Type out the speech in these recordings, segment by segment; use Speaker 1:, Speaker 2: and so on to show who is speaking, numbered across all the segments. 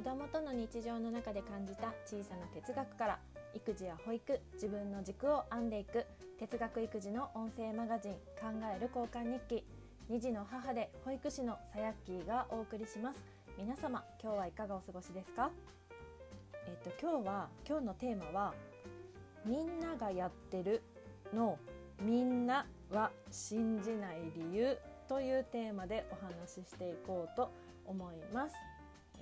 Speaker 1: 子供との日常の中で感じた小さな哲学から育児や保育自分の軸を編んでいく哲学育児の音声マガジン「考える交換日記」2児の母で保育士のさやっきーがお送りします。皆様今日はいかがお過ごしですか？えっと今日は今日のテーマはみんながやってるのみんなは信じない理由というテーマでお話ししていこうと思います。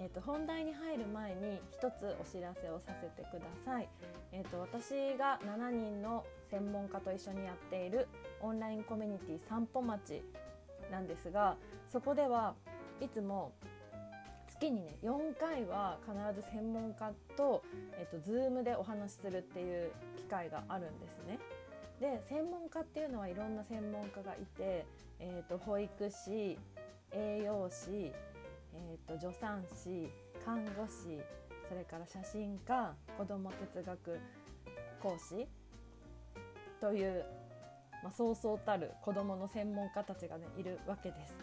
Speaker 1: えーと、本題に入る前に一つお知らせをさせてください、えーと、私が7人の専門家と一緒にやっているオンラインコミュニティ散歩町なんですがそこではいつも月にね4回は必ず専門家と,、えーと、と Zoom でお話しするっていう機会があるんですね。で専門家っていうのはいろんな専門家がいて、えー、と保育士栄養士えーと、助産師看護師それから写真家子ども哲学講師という、まあ、そうそうたる子どもの専門家たちがねいるわけです。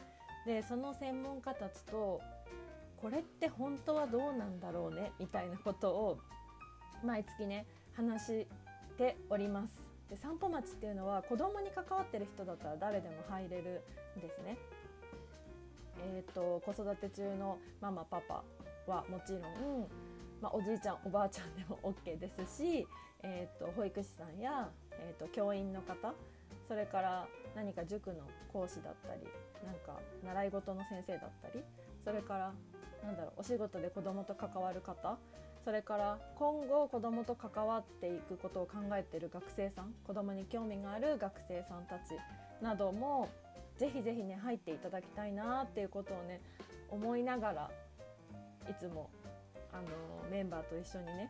Speaker 1: でその専門家たちとこれって本当はどうなんだろうねみたいなことを毎月ね話しております。で散歩町っていうのは子どもに関わってる人だったら誰でも入れるんですね。えーと、子育て中のママパパはもちろん、まあ、おじいちゃんおばあちゃんでも OK ですし、えーと、保育士さんや、えーと、教員の方それから何か塾の講師だったりなんか習い事の先生だったりそれからなんだろうお仕事で子どもと関わる方それから今後子どもと関わっていくことを考えている学生さん子どもに興味がある学生さんたちなどもぜひぜひね入っていただきたいなっていうことをね思いながらいつもあのメンバーと一緒にね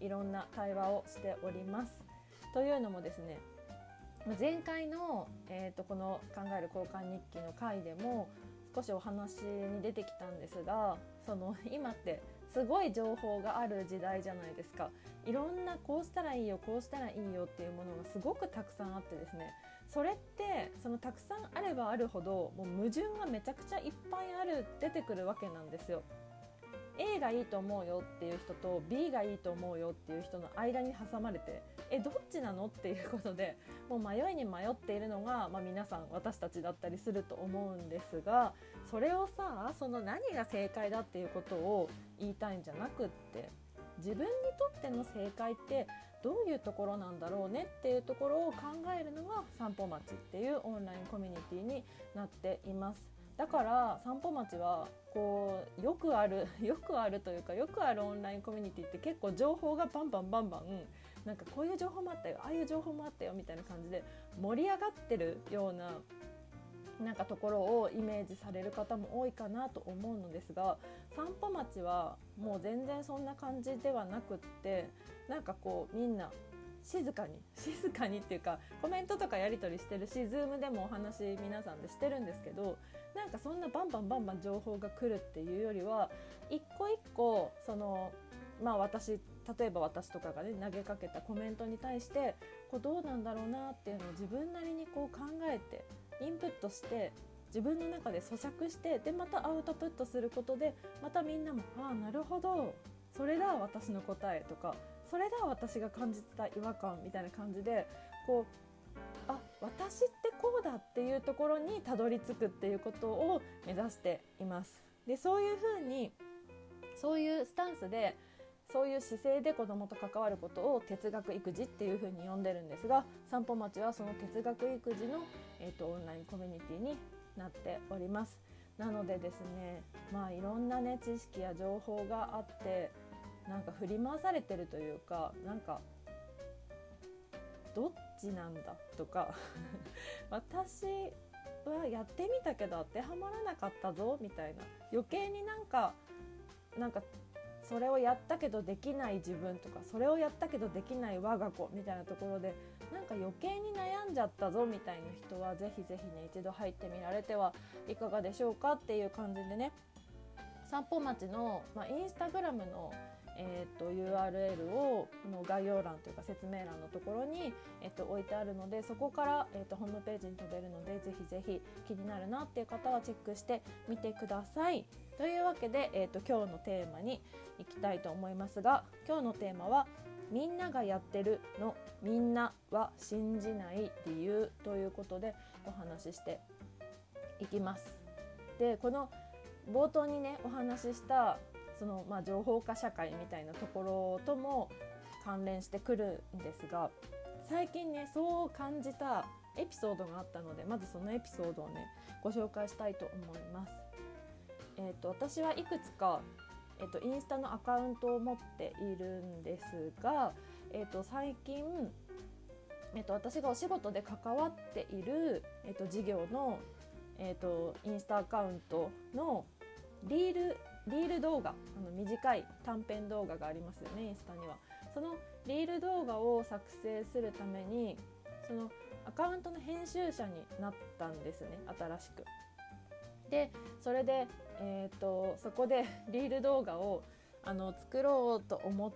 Speaker 1: いろんな対話をしております。というのもですね前回の、えーと、この「考える交換日記」の回でも少しお話に出てきたんですがその今ってすごい情報がある時代じゃないですかいろんなこうしたらいいよこうしたらいいよっていうものがすごくたくさんあってですねそれってそのたくさんあればあるほどもう矛盾がめちゃくちゃいっぱいある出てくるわけなんですよ。A がいいと思うよっていう人と B がいいと思うよっていう人の間に挟まれてえどっちなのっていうことでもう迷いに迷っているのが、まあ、皆さん私たちだったりすると思うんですがそれをさその何が正解だっていうことを言いたいんじゃなくって自分にとっての正解ってどういうところなんだろうねっていうところを考えるのが散歩町っていうオンラインコミュニティになっています。だから散歩町はこうよくある よくあるというかよくあるオンラインコミュニティって結構情報がバンバンバンバンなんかこういう情報もあったよああいう情報もあったよみたいな感じで盛り上がってるようななんかところをイメージされる方も多いかなと思うのですが散歩町はもう全然そんな感じではなくってなんかこうみんな静かに 静かにっていうかコメントとかやり取りしてるし Zoom でもお話皆さんでしてるんですけどなんかそんなバンバンバンバン情報が来るっていうよりは一個一個そのまあ私例えば私とかがね投げかけたコメントに対してこうどうなんだろうなっていうのを自分なりにこう考えてインプットして自分の中で咀嚼してでまたアウトプットすることでまたみんなも「ああなるほどそれだ私の答え」とか「それだ私が感じてた違和感」みたいな感じでこうあ私ってこうだっていうところにたどり着くっていうことを目指しています。でそういうふうにそういうスタンスでそういう姿勢で子どもと関わることを哲学育児っていうふうに呼んでるんですが散歩町はその哲学育児の、えーと、オンラインコミュニティになっております。なのでですねまあいろんなね知識や情報があってなんか振り回されてるというかなんかどっちなんだとか 私はやってみたけど当てはまらなかったぞみたいな余計になんかなんかそれをやったけどできない自分とかそれをやったけどできない我が子みたいなところでなんか余計に悩んじゃったぞみたいな人はぜひぜひね一度入ってみられてはいかがでしょうかっていう感じでね。散歩町の、まあ、インスタグラムのえーと、URL をこの概要欄というか説明欄のところに、えーと、置いてあるのでそこから、えーと、ホームページに飛べるのでぜひぜひ気になるなっていう方はチェックしてみてください。というわけで、えー、と今日のテーマにいきたいと思いますが今日のテーマは「みんながやってるのみんなは信じない理由」ということでお話ししていきます。でこの冒頭にねお話ししたその、まあ、情報化社会みたいなところとも関連してくるんですが最近ねそう感じたエピソードがあったのでまずそのエピソードをねご紹介したいと思います。えーと、私はいくつか、えーと、インスタのアカウントを持っているんですが、えーと、最近、えー、と私がお仕事で関わっている、えー、と事業の、えー、とインスタアカウントのリールリール動画あの短い短編動画がありますよねインスタにはそのリール動画を作成するためにそのアカウントの編集者になったんですね新しく。でそれで、えーと、そこで リール動画をあの作ろうと思っ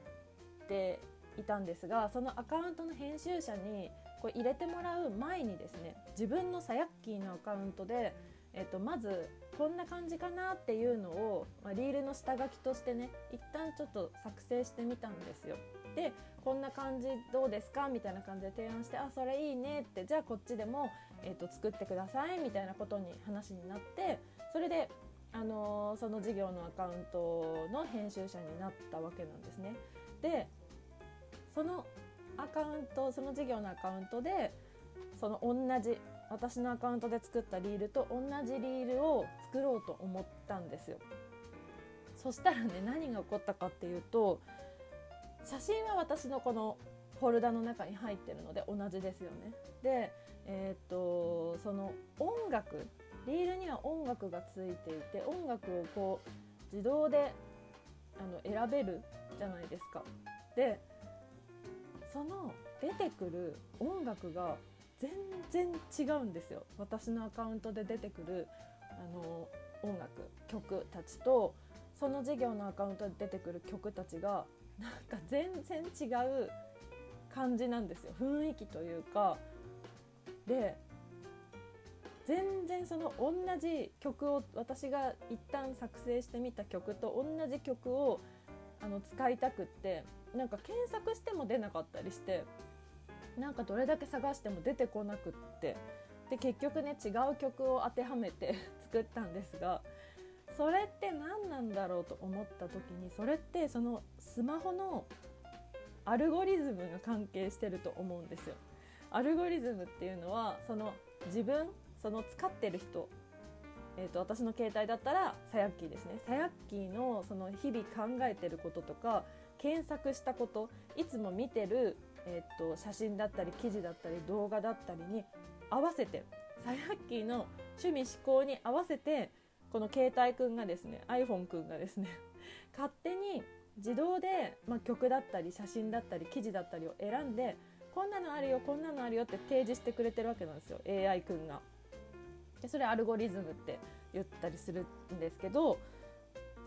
Speaker 1: ていたんですがそのアカウントの編集者にこう入れてもらう前にですね自分のサヤッキーのアカウントで、えーとまずこんな感じかなっていうのを、まあ、リールの下書きとしてね一旦ちょっと作成してみたんですよ。でこんな感じどうですかみたいな感じで提案してあそれいいねってじゃあこっちでも、えーと、作ってくださいみたいなことに話になってそれで、あのー、その事業のアカウントの編集者になったわけなんですね。でそのアカウントその事業のアカウントでその同じ私のアカウントで作ったリールと同じリールを作ろうと思ったんですよ。そしたらね何が起こったかっていうと写真は私のこのフォルダの中に入ってるので同じですよね。でえー、っとその音楽リールには音楽がついていて音楽をこう自動であの選べるじゃないですか。でその出てくる音楽が全然違うんですよ。私のアカウントで出てくるあの音楽曲たちとその事業のアカウントで出てくる曲たちがなんか全然違う感じなんですよ。雰囲気というか。で全然その同じ曲を私が一旦作成してみた曲と同じ曲をあの使いたくってなんか検索しても出なかったりしてなんかどれだけ探しても出てこなくってで結局ね違う曲を当てはめて 作ったんですがそれって何なんだろうと思った時にそれってそのスマホのアルゴリズムが関係してると思うんですよ。アルゴリズムっていうのはその自分その使ってる人えーと、私の携帯だったらサヤッキーですねサヤッキーのその日々考えてることとか検索したこといつも見てるえ、っと写真だったり記事だったり動画だったりに合わせてサヤッキーの趣味思考に合わせてこの携帯くんがですね iPhone くんがですね 勝手に自動で、まあ、曲だったり写真だったり記事だったりを選んでこんなのあるよこんなのあるよって提示してくれてるわけなんですよ AI くんが。でそれアルゴリズムって言ったりするんですけど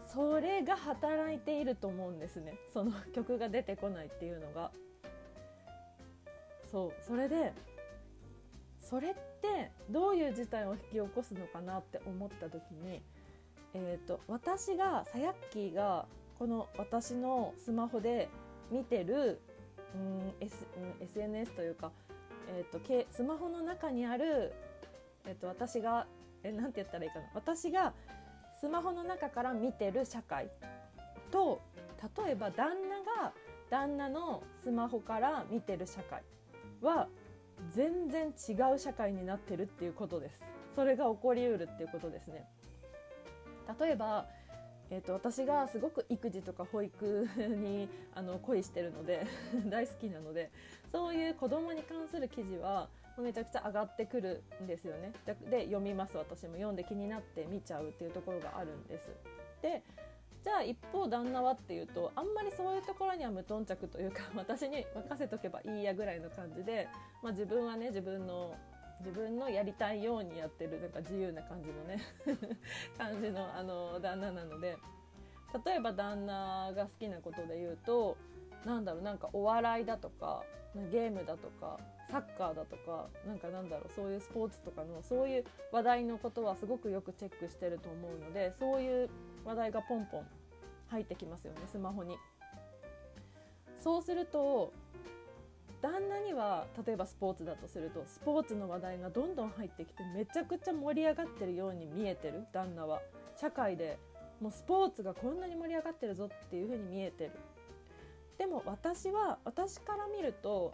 Speaker 1: それが働いていると思うんですねその曲が出てこないっていうのが。そうそれでそれってどういう事態を引き起こすのかなって思った時に、えーと、私がサヤッキーがこの私のスマホで見てるうん、S うん、SNS というか、えーと、スマホの中にある、えーと、私がえなんて言ったらいいかな。私がスマホの中から見てる社会と例えば旦那が旦那のスマホから見てる社会。は全然違う社会になってるっていうことです。それが起こりうるっていうことですね。例えばえーと、私がすごく育児とか保育に あの恋してるので 大好きなのでそういう子供に関する記事はめちゃくちゃ上がってくるんですよね。で読みます私も。読んで気になって見ちゃうっていうところがあるんです。でじゃあ一方旦那はっていうとあんまりそういうところには無頓着というか 私に任せとけばいいやぐらいの感じで、まあ、自分はね自分の自分のやりたいようにやってるなんか自由な感じのね 感じのあの旦那なので例えば旦那が好きなことで言うとなんだろうなんかお笑いだとかゲームだとかサッカーだとかなんかなんだろうそういうスポーツとかのそういう話題のことはすごくよくチェックしてると思うのでそういう話題がポンポン入ってきますよねスマホに。そうすると旦那には例えばスポーツだとするとスポーツの話題がどんどん入ってきてめちゃくちゃ盛り上がってるように見えてる旦那は社会でもうスポーツがこんなに盛り上がってるぞっていう風に見えてるでも私は私から見ると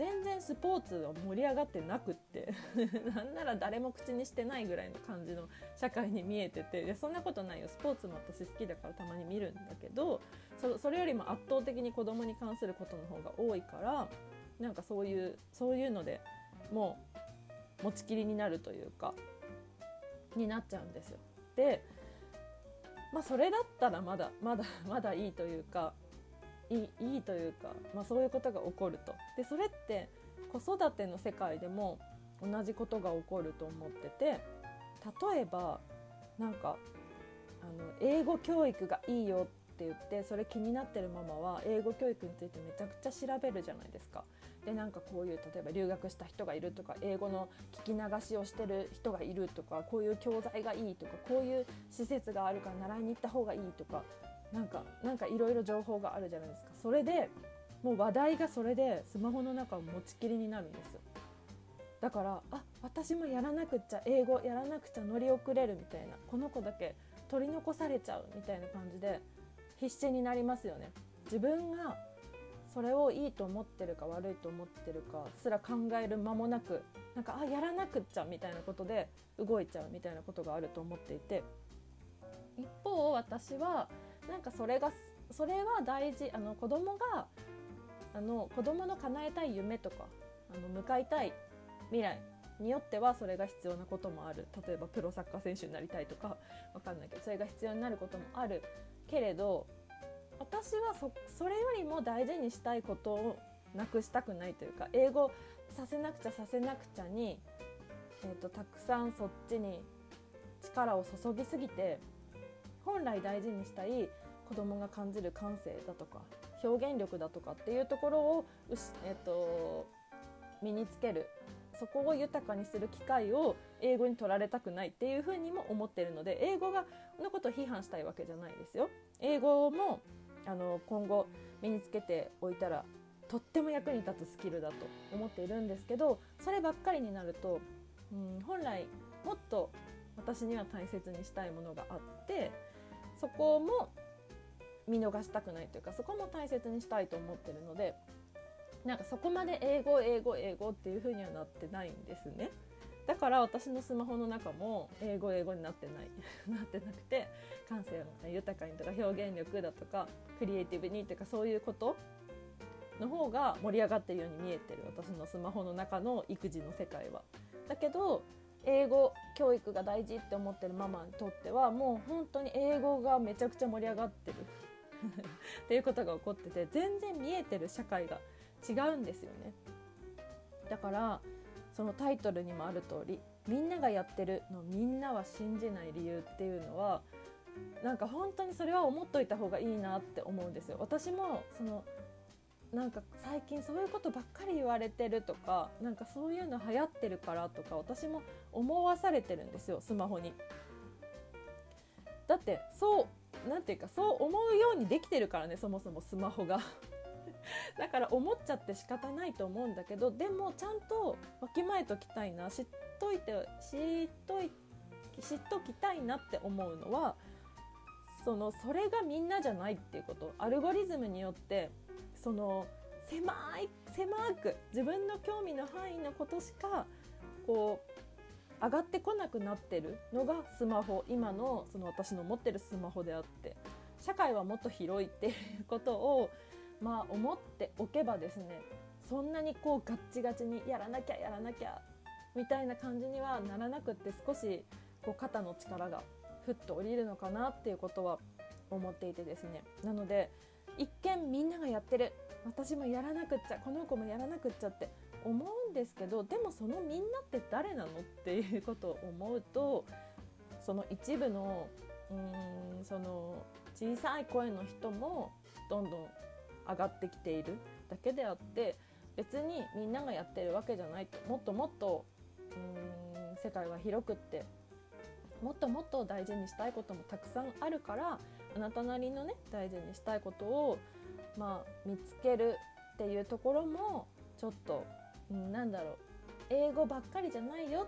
Speaker 1: 全然スポーツは盛り上がってなくって なんなら誰も口にしてないぐらいの感じの社会に見えててでそんなことないよスポーツも私好きだからたまに見るんだけどそれよりも圧倒的に子供に関することの方が多いからなんかそういうそういうのでもう持ちきりになるというかになっちゃうんですよ。でまあそれだったらまだまだまだいいというかいいいというか、まあ、そういうことが起こると。でそれって子育ての世界でも同じことが起こると思ってて例えばなんかあの英語教育がいいよって言ってそれ気になってるママは英語教育についてめちゃくちゃ調べるじゃないですか。でなんかこういう例えば留学した人がいるとか英語の聞き流しをしてる人がいるとかこういう教材がいいとかこういう施設があるから習いに行った方がいいとかなんかなんかいろいろ情報があるじゃないですか。それでもう話題がそれでスマホの中を持ちきりになるんですだからあ私もやらなくっちゃ英語やらなくちゃ乗り遅れるみたいな。この子だけ取り残されちゃうみたいな感じで必死になりますよね。自分がそれをいいと思ってるか悪いと思ってるかすら考える間もなくなんかあやらなくっちゃみたいなことで動いちゃうみたいなことがあると思っていて。一方私はなんかそれがそれは大事あの子供があの子供の叶えたい夢とかあの向かいたい未来によってはそれが必要なこともある。例えばプロサッカー選手になりたいとかわかんないけどそれが必要になることもある。けれど私はそそれよりも大事にしたいことをなくしたくないというか英語させなくちゃさせなくちゃに、えーと、たくさんそっちに力を注ぎすぎて本来大事にしたい子供が感じる感性だとか表現力だとかっていうところを、えーと身につけるそこを豊かにする機会を英語に取られたくないっていうふうにも思ってるので英語がのことを批判したいわけじゃないですよ。英語もあの今後身につけておいたらとっても役に立つスキルだと思っているんですけどそればっかりになると、うん、本来もっと私には大切にしたいものがあってそこも見逃したくないというかそこも大切にしたいと思ってるのでなんかそこまで英語英語英語っていう風にはなってないんですね。だから私のスマホの中も英語英語になってない なってなくて感性を豊かにとか表現力だとかクリエイティブにとかそういうことの方が盛り上がってるように見えてる私のスマホの中の育児の世界は。だけど英語教育が大事って思ってるママにとってはもう本当に英語がめちゃくちゃ盛り上がってる っていうことが起こってて全然見えてる社会が違うんですよね。だからそのタイトルにもある通りみんながやってるのみんなは信じない理由っていうのはなんか本当にそれは思っといた方がいいなって思うんですよ。私もそのなんか最近そういうことばっかり言われてるとかなんかそういうの流行ってるからとか私も思わされてるんですよスマホに。だってそうなんていうかそう思うようにできてるからねそもそもスマホが。だから思っちゃって仕方ないと思うんだけどでもちゃんとわきまえときたいな知っといて知っとい知っときたいなって思うのはそのそれがみんなじゃないっていうこと。アルゴリズムによってその狭い狭く自分の興味の範囲のことしかこう上がってこなくなってるのがスマホ今のその私の持ってるスマホであって社会はもっと広いっていうことをまあ思っておけばですねそんなにこうガッチガチにやらなきゃやらなきゃみたいな感じにはならなくって少しこう肩の力がふっと降りるのかなっていうことは思っていてですね。なので一見みんながやってる。私もやらなくっちゃこの子もやらなくっちゃって思うんですけどでもそのみんなって誰なのっていうことを思うとその一部のうんその小さい声の人もどんどん上がってきているだけであって別にみんながやってるわけじゃないともっともっとうん世界は広くってもっともっと大事にしたいこともたくさんあるからあなたなりのね大事にしたいことを、まあ、見つけるっていうところもちょっと、なんだろう。英語ばっかりじゃないよ。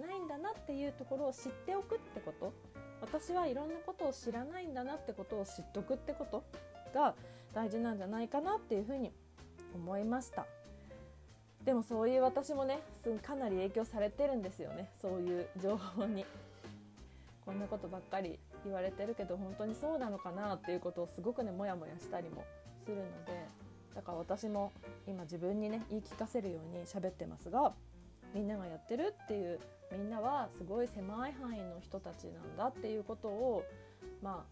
Speaker 1: ないんだなっていうところを知っておくってこと。私はいろんなことを知らないんだなってことを知っておくってこと。が大事なんじゃないかなっていうふうに思いました。でもそういう私もねかなり影響されてるんですよね。そういう情報に。こんなことばっかり言われてるけど本当にそうなのかなっていうことをすごくねモヤモヤしたりもするので。だから私も今自分にね言い聞かせるように喋ってますがみんながやってるっていうみんなはすごい狭い範囲の人たちなんだっていうことをま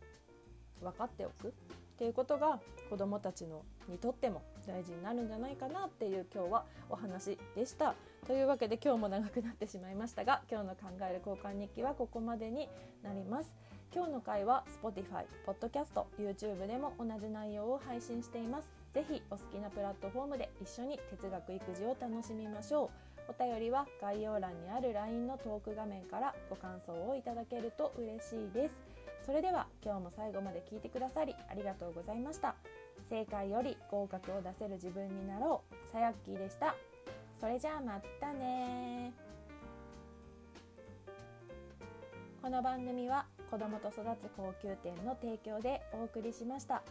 Speaker 1: あ分かっておくっていうことが子どもたちのにとっても大事になるんじゃないかなっていう今日はお話でした。というわけで今日も長くなってしまいましたが今日の考える交換日記はここまでになります。今日の回は Spotify、Podcast、YouTube でも同じ内容を配信しています。ぜひお好きなプラットフォームで一緒に哲学育児を楽しみましょう。お便りは概要欄にある LINE のトーク画面からご感想をいただけると嬉しいです。それでは今日も最後まで聞いてくださりありがとうございました。正解より合格を出せる自分になろう。さやっきーでした。それじゃあまたねこの番組は子どもと育つ高級店の提供でお送りしました。